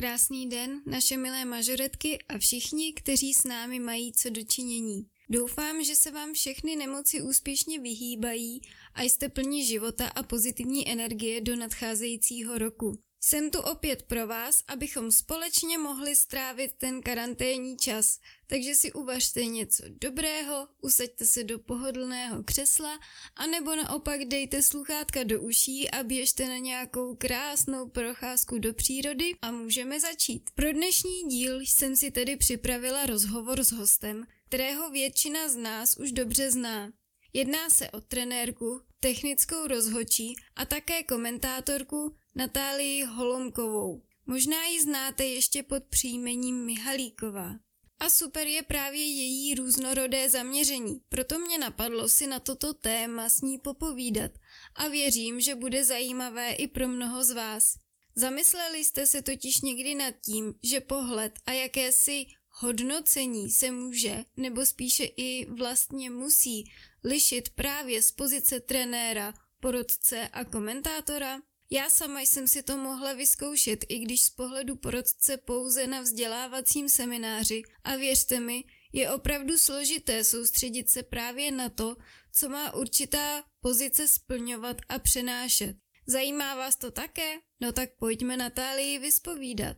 Krásný den, naše milé mažoretky a všichni, kteří s námi mají co dočinění. Doufám, že se vám všechny nemoci úspěšně vyhýbají a jste plni života a pozitivní energie do nadcházejícího roku. Jsem tu opět pro vás, abychom společně mohli strávit ten karanténní čas, takže si uvažte něco dobrého, usaďte se do pohodlného křesla, anebo naopak dejte sluchátka do uší a běžte na nějakou krásnou procházku do přírody a můžeme začít. Pro dnešní díl jsem si tedy připravila rozhovor s hostem, kterého většina z nás už dobře zná. Jedná se o trenérku, technickou rozhočí a také komentátorku Natálii Holomkovou. Možná ji znáte ještě pod příjmením Mihalíková. A super je právě její různorodé zaměření, proto mě napadlo si na toto téma s ní popovídat a věřím, že bude zajímavé i pro mnoho z vás. Zamysleli jste se totiž někdy nad tím, že pohled a jakési hodnocení se může, nebo spíše i vlastně musí, lišit právě z pozice trenéra, porodce a komentátora? Já sama jsem si to mohla vyzkoušet, i když z pohledu porodce pouze na vzdělávacím semináři a věřte mi, je opravdu složité soustředit se právě na to, co má určitá pozice splňovat a přenášet. Zajímá vás to také? No tak pojďme Natálii vyspovídat.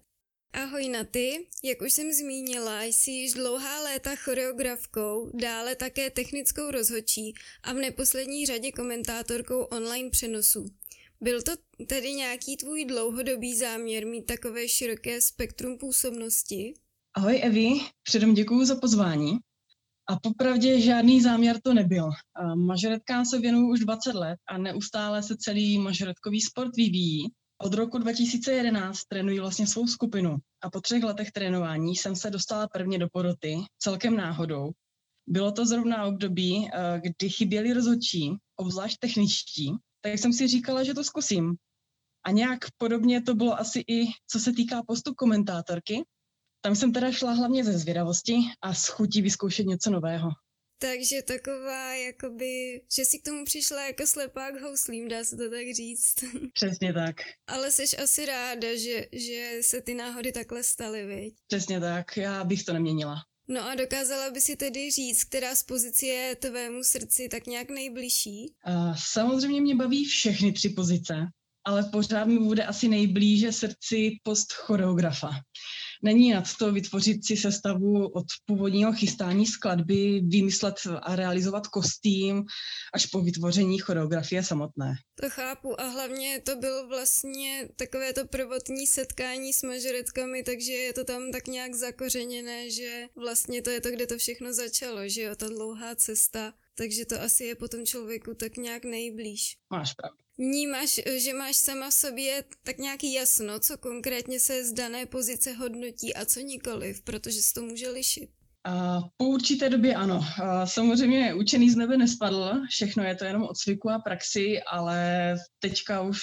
Ahoj na ty, jak už jsem zmínila, jsi již dlouhá léta choreografkou, dále také technickou rozhodčí a v neposlední řadě komentátorkou online přenosů. Byl to tedy nějaký tvůj dlouhodobý záměr mít takové široké spektrum působnosti? Ahoj Evi, předem děkuji za pozvání. A popravdě žádný záměr to nebyl. Mažoretkám se věnuju už 20 let a neustále se celý mažoretkový sport vyvíjí. Od roku 2011 trénuji vlastně svou skupinu a po třech letech trénování jsem se dostala prvně do poroty, celkem náhodou. Bylo to zrovna období, eh, kdy chyběli rozhodčí, obzvlášť techničtí, tak jsem si říkala, že to zkusím. A nějak podobně to bylo asi i, co se týká postu komentátorky. Tam jsem teda šla hlavně ze zvědavosti a s chutí vyzkoušet něco nového. Takže taková, jakoby, že si k tomu přišla jako slepák houslím, dá se to tak říct. Přesně tak. Ale jsi asi ráda, že, že se ty náhody takhle staly, viď? Přesně tak, já bych to neměnila. No a dokázala by si tedy říct, která z pozic je tvému srdci tak nějak nejbližší? Uh, samozřejmě mě baví všechny tři pozice, ale pořád mi bude asi nejblíže srdci post choreografa není nad to vytvořit si sestavu od původního chystání skladby, vymyslet a realizovat kostým až po vytvoření choreografie samotné. To chápu a hlavně to bylo vlastně takové to prvotní setkání s mažoretkami, takže je to tam tak nějak zakořeněné, že vlastně to je to, kde to všechno začalo, že jo, ta dlouhá cesta takže to asi je potom člověku tak nějak nejblíž. Máš pravdu. Vnímáš, že máš sama v sobě tak nějaký jasno, co konkrétně se z dané pozice hodnotí a co nikoliv, protože se to může lišit. A po určité době ano. Samozřejmě učený z nebe nespadl, všechno je to jenom od cviku a praxi, ale teďka už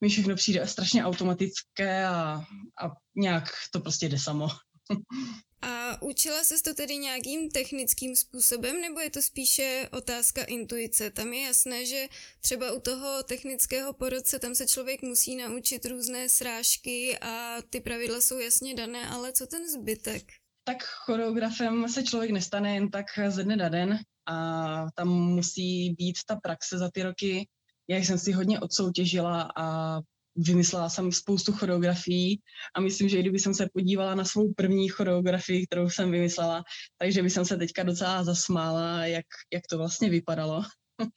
mi všechno přijde strašně automatické a, a nějak to prostě jde samo. Učila se to tedy nějakým technickým způsobem, nebo je to spíše otázka intuice? Tam je jasné, že třeba u toho technického porodce tam se člověk musí naučit různé srážky a ty pravidla jsou jasně dané, ale co ten zbytek? Tak choreografem se člověk nestane jen tak ze dne na den a tam musí být ta praxe za ty roky. Já jsem si hodně odsoutěžila a vymyslela jsem spoustu choreografií a myslím, že kdyby jsem se podívala na svou první choreografii, kterou jsem vymyslela, takže by jsem se teďka docela zasmála, jak, jak to vlastně vypadalo.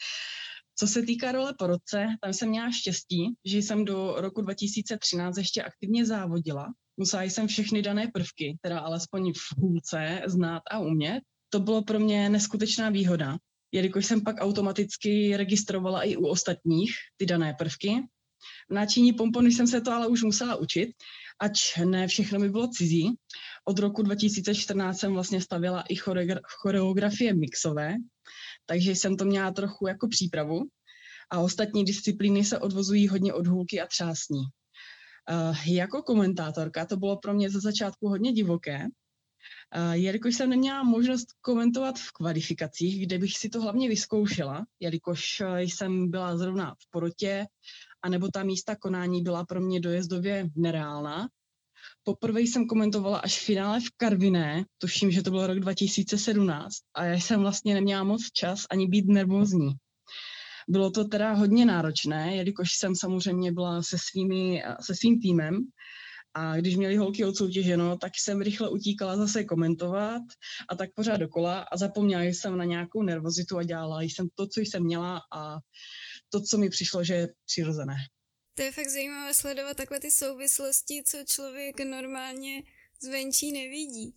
Co se týká role porodce, tam jsem měla štěstí, že jsem do roku 2013 ještě aktivně závodila. Musela jsem všechny dané prvky, teda alespoň v hůlce, znát a umět. To bylo pro mě neskutečná výhoda, jelikož jsem pak automaticky registrovala i u ostatních ty dané prvky v náčiní pompony jsem se to ale už musela učit, ač ne všechno mi bylo cizí. Od roku 2014 jsem vlastně stavila i choreografie mixové, takže jsem to měla trochu jako přípravu. A ostatní disciplíny se odvozují hodně od hůlky a třásní. Uh, jako komentátorka to bylo pro mě ze začátku hodně divoké, uh, jelikož jsem neměla možnost komentovat v kvalifikacích, kde bych si to hlavně vyzkoušela, jelikož eh, jsem byla zrovna v porotě, anebo ta místa konání byla pro mě dojezdově nereálná. poprvé jsem komentovala až finále v Karviné, tuším, že to byl rok 2017 a já jsem vlastně neměla moc čas ani být nervózní. Bylo to teda hodně náročné, jelikož jsem samozřejmě byla se, svými, se svým týmem a když měli holky odsoutěženo, tak jsem rychle utíkala zase komentovat a tak pořád dokola a zapomněla jsem na nějakou nervozitu a dělala jsem to, co jsem měla a to, co mi přišlo, že je přirozené. To je fakt zajímavé sledovat takhle ty souvislosti, co člověk normálně zvenčí nevidí.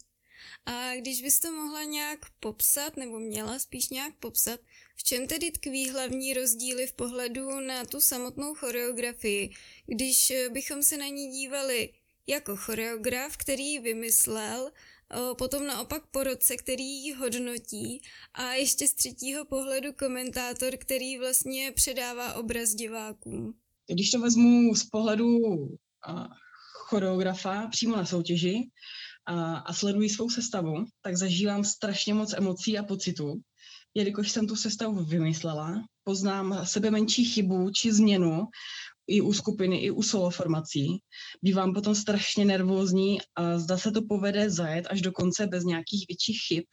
A když bys to mohla nějak popsat, nebo měla spíš nějak popsat, v čem tedy tkví hlavní rozdíly v pohledu na tu samotnou choreografii, když bychom se na ní dívali jako choreograf, který ji vymyslel, potom naopak po roce, který ji hodnotí a ještě z třetího pohledu komentátor, který vlastně předává obraz divákům. Když to vezmu z pohledu choreografa přímo na soutěži a, a sleduji svou sestavu, tak zažívám strašně moc emocí a pocitů, jelikož jsem tu sestavu vymyslela, poznám sebe menší chybu či změnu i u skupiny, i u solo formací. Bývám potom strašně nervózní a zda se to povede zajet až do konce bez nějakých větších chyb.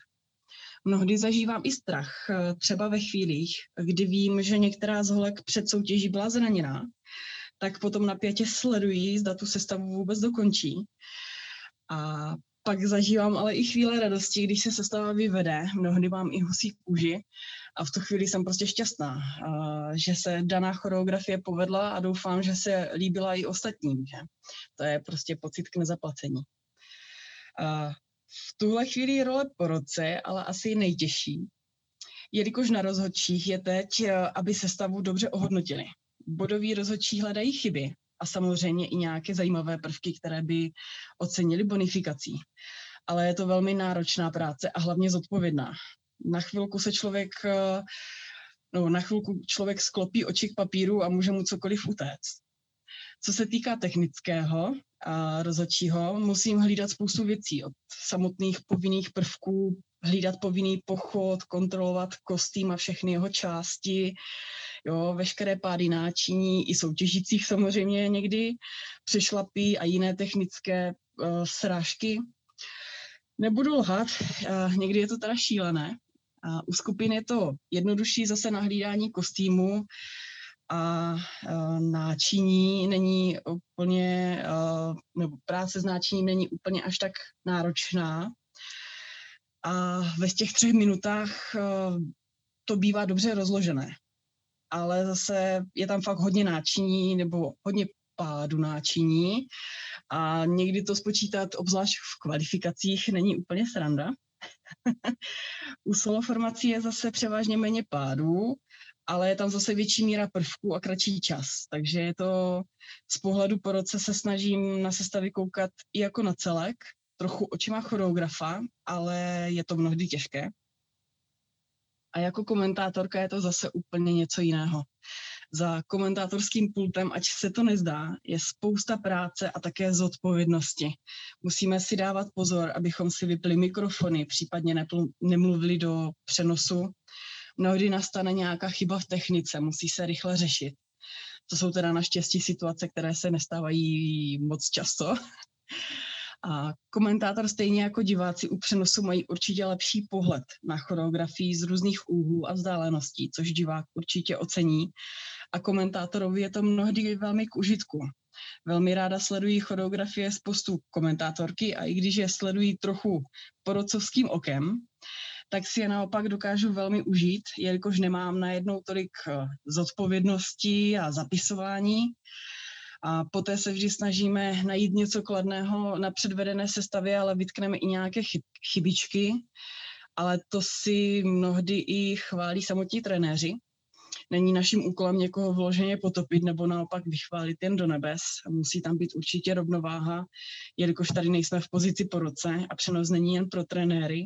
Mnohdy zažívám i strach, třeba ve chvílích, kdy vím, že některá z holek před soutěží byla zraněná, tak potom napětě sledují, zda tu sestavu vůbec dokončí. A pak zažívám ale i chvíle radosti, když se sestava vyvede. Mnohdy mám i husí kůži a v tu chvíli jsem prostě šťastná, že se daná choreografie povedla a doufám, že se líbila i ostatním. Že? To je prostě pocit k nezaplacení. V tuhle chvíli role po roce, ale asi nejtěžší, jelikož na rozhodčích je teď, aby sestavu dobře ohodnotili. Bodoví rozhodčí hledají chyby a samozřejmě i nějaké zajímavé prvky, které by ocenili bonifikací. Ale je to velmi náročná práce a hlavně zodpovědná. Na chvilku se člověk, no, na chvilku člověk sklopí oči k papíru a může mu cokoliv utéct. Co se týká technického a rozhodčího, musím hlídat spoustu věcí, od samotných povinných prvků, hlídat povinný pochod, kontrolovat kostým a všechny jeho části, jo, veškeré pády náčiní i soutěžících samozřejmě někdy, přešlapí a jiné technické uh, srážky. Nebudu lhat, uh, někdy je to teda šílené. Uh, u skupin je to jednodušší zase na hlídání kostýmu a uh, náčiní není úplně, uh, nebo práce s náčiním není úplně až tak náročná. A ve těch třech minutách uh, to bývá dobře rozložené ale zase je tam fakt hodně náčiní nebo hodně pádu náčiní a někdy to spočítat, obzvlášť v kvalifikacích, není úplně sranda. U solo formací je zase převážně méně pádů, ale je tam zase větší míra prvků a kratší čas. Takže je to z pohledu po roce se snažím na sestavy koukat i jako na celek, trochu očima choreografa, ale je to mnohdy těžké. A jako komentátorka je to zase úplně něco jiného. Za komentátorským pultem, ať se to nezdá, je spousta práce a také zodpovědnosti. Musíme si dávat pozor, abychom si vypli mikrofony, případně nepl- nemluvili do přenosu. Mnohdy nastane nějaká chyba v technice, musí se rychle řešit. To jsou teda naštěstí situace, které se nestávají moc často. A komentátor stejně jako diváci u přenosu mají určitě lepší pohled na choreografii z různých úhlů a vzdáleností, což divák určitě ocení. A komentátorovi je to mnohdy velmi k užitku. Velmi ráda sledují choreografie z postu komentátorky a i když je sledují trochu porocovským okem, tak si je naopak dokážu velmi užít, jelikož nemám najednou tolik eh, zodpovědností a zapisování, a poté se vždy snažíme najít něco kladného na předvedené sestavě, ale vytkneme i nějaké chybičky, ale to si mnohdy i chválí samotní trenéři. Není naším úkolem někoho vloženě potopit nebo naopak vychválit jen do nebes. Musí tam být určitě rovnováha, jelikož tady nejsme v pozici po roce a přenos není jen pro trenéry,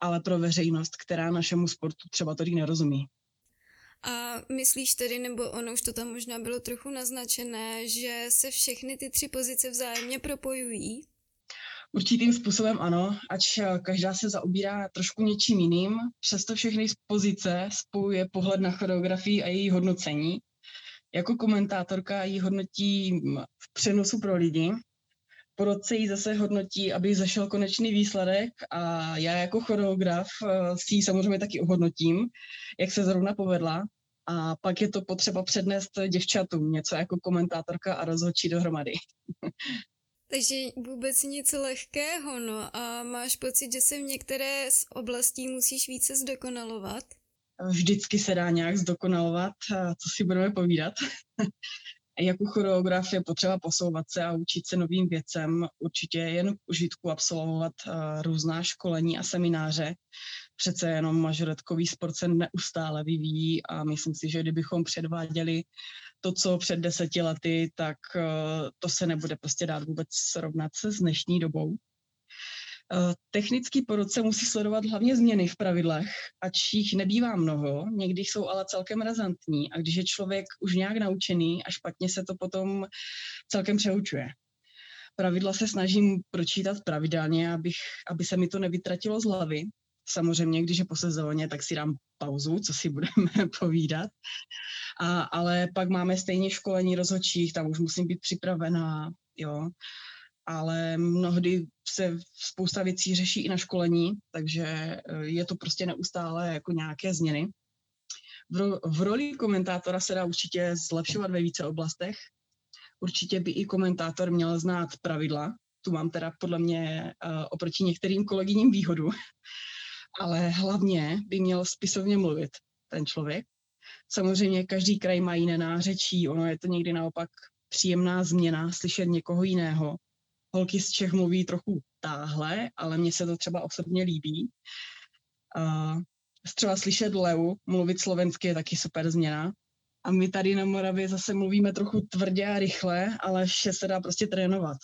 ale pro veřejnost, která našemu sportu třeba tady nerozumí. A myslíš tedy, nebo ono už to tam možná bylo trochu naznačené, že se všechny ty tři pozice vzájemně propojují? Určitým způsobem ano, ač každá se zaobírá trošku něčím jiným, přesto všechny pozice spojuje pohled na choreografii a její hodnocení. Jako komentátorka ji hodnotí v přenosu pro lidi po roce ji zase hodnotí, aby zašel konečný výsledek a já jako choreograf eh, si ji samozřejmě taky ohodnotím, jak se zrovna povedla. A pak je to potřeba přednést děvčatům, něco jako komentátorka a rozhodčí dohromady. Takže vůbec nic lehkého, no a máš pocit, že se v některé z oblastí musíš více zdokonalovat? Vždycky se dá nějak zdokonalovat, co si budeme povídat. jako choreograf je potřeba posouvat se a učit se novým věcem. Určitě jen k užitku absolvovat různá školení a semináře. Přece jenom mažoretkový sport se neustále vyvíjí a myslím si, že kdybychom předváděli to, co před deseti lety, tak to se nebude prostě dát vůbec srovnat se s dnešní dobou. Eh, technický porodce musí sledovat hlavně změny v pravidlech, ač jich nebývá mnoho, někdy jsou ale celkem razantní a když je člověk už nějak naučený a špatně se to potom celkem přeučuje. Pravidla se snažím pročítat pravidelně, abych, aby se mi to nevytratilo z hlavy. Samozřejmě, když je po sezóně, tak si dám pauzu, co si budeme povídat. A, ale pak máme stejně školení rozhodčích, tam už musím být připravená, jo ale mnohdy se spousta věcí řeší i na školení, takže eh, je to prostě neustále jako nějaké změny. V, ro- v roli komentátora se dá určitě zlepšovat ve více oblastech. Určitě by i komentátor měl znát pravidla. Tu mám teda podle mě uh, oproti některým kolegyním výhodu. Ale hlavně by měl spisovně mluvit ten člověk. Samozřejmě každý kraj má jiné nářečí, ono je to někdy naopak příjemná změna slyšet někoho jiného, holky z Čech mluví trochu táhle, ale mně se to třeba osobně líbí. Uh, třeba slyšet Leu mluvit slovensky je taky super změna. A my tady na Moravě zase mluvíme trochu tvrdě a rychle, ale vše se dá prostě trénovat.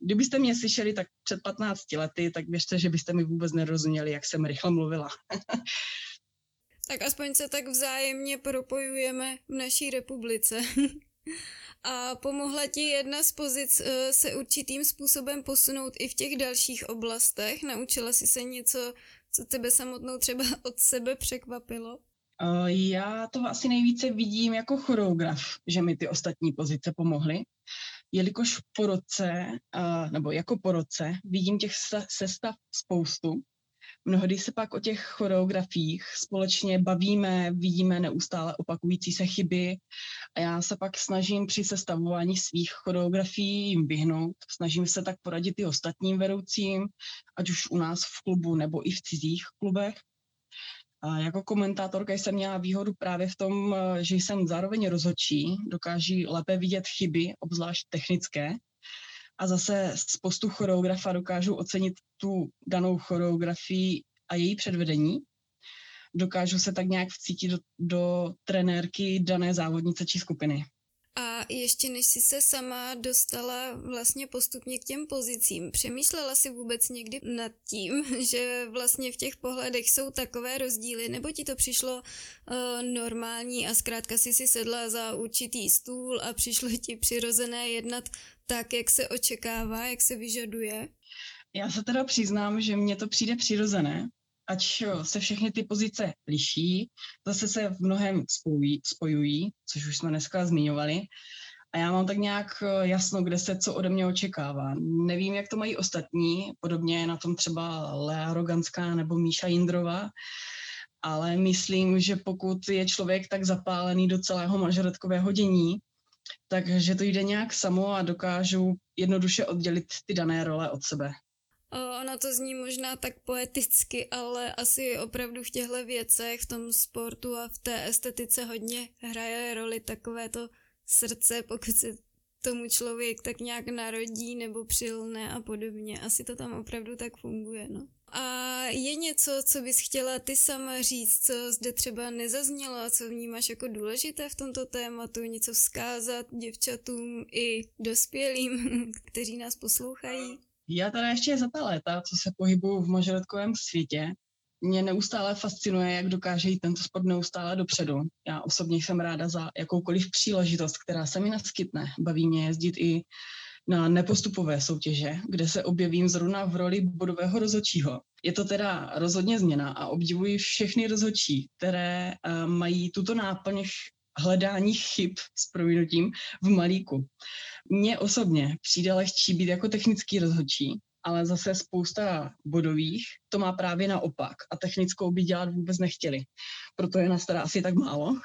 Kdybyste mě slyšeli tak před 15 lety, tak věřte, že byste mi vůbec nerozuměli, jak jsem rychle mluvila. tak aspoň se tak vzájemně propojujeme v naší republice. a pomohla ti jedna z pozic eh, se určitým způsobem posunout i v těch dalších oblastech? Naučila jsi se něco, co tebe samotnou třeba od sebe překvapilo? Eh, já to asi nejvíce vidím jako choreograf, že mi ty ostatní pozice pomohly, jelikož po roce, eh, nebo jako po roce, vidím těch sestav spoustu Mnohdy se pak o těch choreografiích společně bavíme, vidíme neustále opakující se chyby a já se pak snažím při sestavování svých choreografií jim vyhnout. Snažím se tak poradit i ostatním vedoucím, ať už u nás v klubu nebo i v cizích klubech. A jako komentátorka jsem měla výhodu právě v tom, že jsem zároveň rozhodčí, dokáží lépe vidět chyby, obzvlášť technické, a zase z postu choreografa dokážu ocenit tu danou choreografii a její předvedení. Dokážu se tak nějak vcítit do, do trenérky dané závodnice či skupiny. Ještě než jsi se sama dostala vlastně postupně k těm pozicím, přemýšlela si vůbec někdy nad tím, že vlastně v těch pohledech jsou takové rozdíly, nebo ti to přišlo uh, normální a zkrátka si si sedla za určitý stůl a přišlo ti přirozené jednat tak, jak se očekává, jak se vyžaduje? Já se teda přiznám, že mně to přijde přirozené, ať se všechny ty pozice liší, zase se v mnohem spojují, spojují což už jsme dneska zmiňovali, a já mám tak nějak eh, jasno, kde se co ode mě očekává. Nevím, jak to mají ostatní, podobně na tom třeba Lea Roganská nebo Míša Jindrova, ale myslím, že pokud je člověk tak zapálený do celého mažoretkového dění, takže to jde nějak samo a dokážu jednoduše oddělit ty dané role od sebe. Ono to zní možná tak poeticky, ale asi opravdu v těchto věcech, v tom sportu a v té estetice hodně hraje roli takové to srdce, pokud se tomu člověk tak nějak narodí nebo přilne a podobně. Asi to tam opravdu tak funguje, no. A je něco, co bys chtěla ty sama říct, co zde třeba nezaznělo a co vnímáš jako důležité v tomto tématu, něco vzkázat děvčatům i dospělým, kteří nás poslouchají? Já teda ještě za ta léta, co se pohybuju v mažoretkovém světě, mě neustále fascinuje, jak dokáže jít tento sport neustále dopředu. Já osobně jsem ráda za jakoukoliv příležitost, která se mi naskytne. Baví mě jezdit i na nepostupové soutěže, kde se objevím zrovna v roli bodového rozhodčího. Je to teda rozhodně změna a obdivuji všechny rozhodčí, které uh, mají tuto náplň hledání chyb s provinutím v malíku. Mně osobně přijde lehčí být jako technický rozhodčí, ale zase spousta bodových to má právě naopak a technickou by dělat vůbec nechtěli. Proto je nás teda asi tak málo.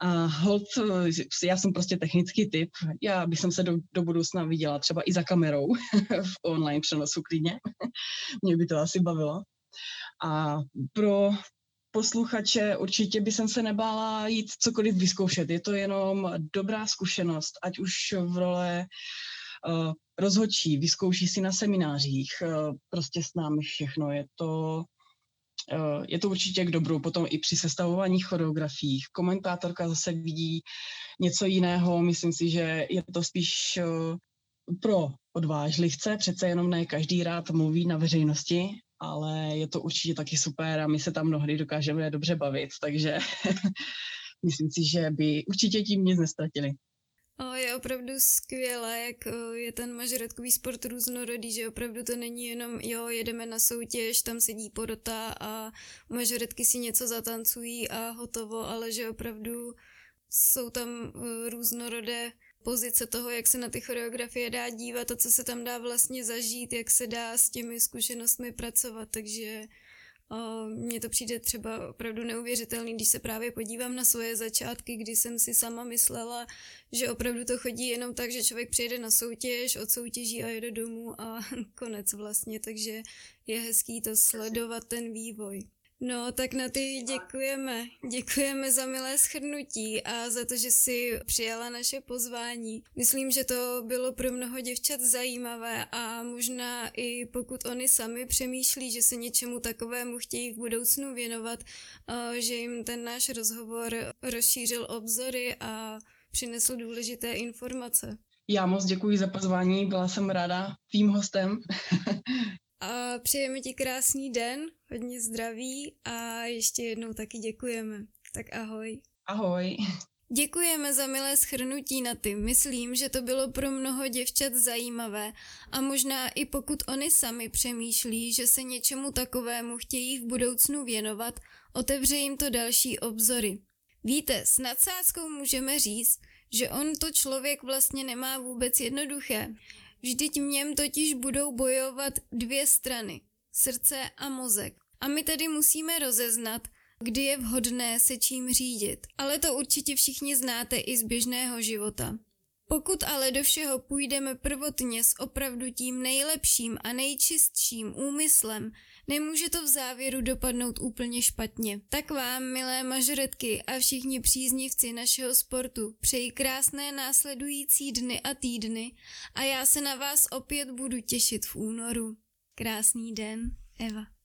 A hold, já jsem prostě technický typ. Já bych se do, do budoucna viděla třeba i za kamerou v online přenosu klidně. Mě by to asi bavilo. A pro posluchače určitě by jsem se nebála jít cokoliv vyzkoušet. Je to jenom dobrá zkušenost, ať už v role uh, rozhodčí, vyzkouší si na seminářích, uh, prostě s námi všechno. Je to Eh, je to určitě k dobru. Potom i při sestavování choreografií. Komentátorka zase vidí něco jiného. Myslím si, že je to spíš eh, pro odvážlivce. Přece jenom ne každý rád mluví na veřejnosti, ale je to určitě taky super a my se tam mnohdy dokážeme dobře bavit, takže myslím si, že by určitě tím nic nestratili. O, je opravdu skvělé, jak je ten mažoretkový sport různorodý, že opravdu to není jenom, jo, jedeme na soutěž, tam sedí porota a mažoretky si něco zatancují a hotovo, ale že opravdu jsou tam různorodé pozice toho, jak se na ty choreografie dá dívat a co se tam dá vlastně zažít, jak se dá s těmi zkušenostmi pracovat, takže mně to přijde třeba opravdu neuvěřitelný, když se právě podívám na svoje začátky, kdy jsem si sama myslela, že opravdu to chodí jenom tak, že člověk přijede na soutěž, odsoutěží a jede domů a konec vlastně, takže je hezký to sledovat ten vývoj. No, tak na ty děkujeme. Děkujeme za milé schrnutí a za to, že jsi přijala naše pozvání. Myslím, že to bylo pro mnoho děvčat zajímavé a možná i pokud oni sami přemýšlí, že se něčemu takovému chtějí v budoucnu věnovat, že jim ten náš rozhovor rozšířil obzory a přinesl důležité informace. Já moc děkuji za pozvání, byla jsem ráda tvým hostem. A přejeme ti krásný den, hodně zdraví a ještě jednou taky děkujeme. Tak ahoj. Ahoj. Děkujeme za milé schrnutí na ty. Myslím, že to bylo pro mnoho děvčat zajímavé a možná i pokud oni sami přemýšlí, že se něčemu takovému chtějí v budoucnu věnovat, otevře jim to další obzory. Víte, s nadsázkou můžeme říct, že on to člověk vlastně nemá vůbec jednoduché. Vždyť v něm totiž budou bojovat dvě strany, srdce a mozek. A my tedy musíme rozeznat, kdy je vhodné se čím řídit. Ale to určitě všichni znáte i z běžného života. Pokud ale do všeho půjdeme prvotně s opravdu tím nejlepším a nejčistším úmyslem, nemůže to v závěru dopadnout úplně špatně. Tak vám, milé mažoretky a všichni příznivci našeho sportu, přeji krásné následující dny a týdny a já se na vás opět budu těšit v únoru. Krásný den, Eva.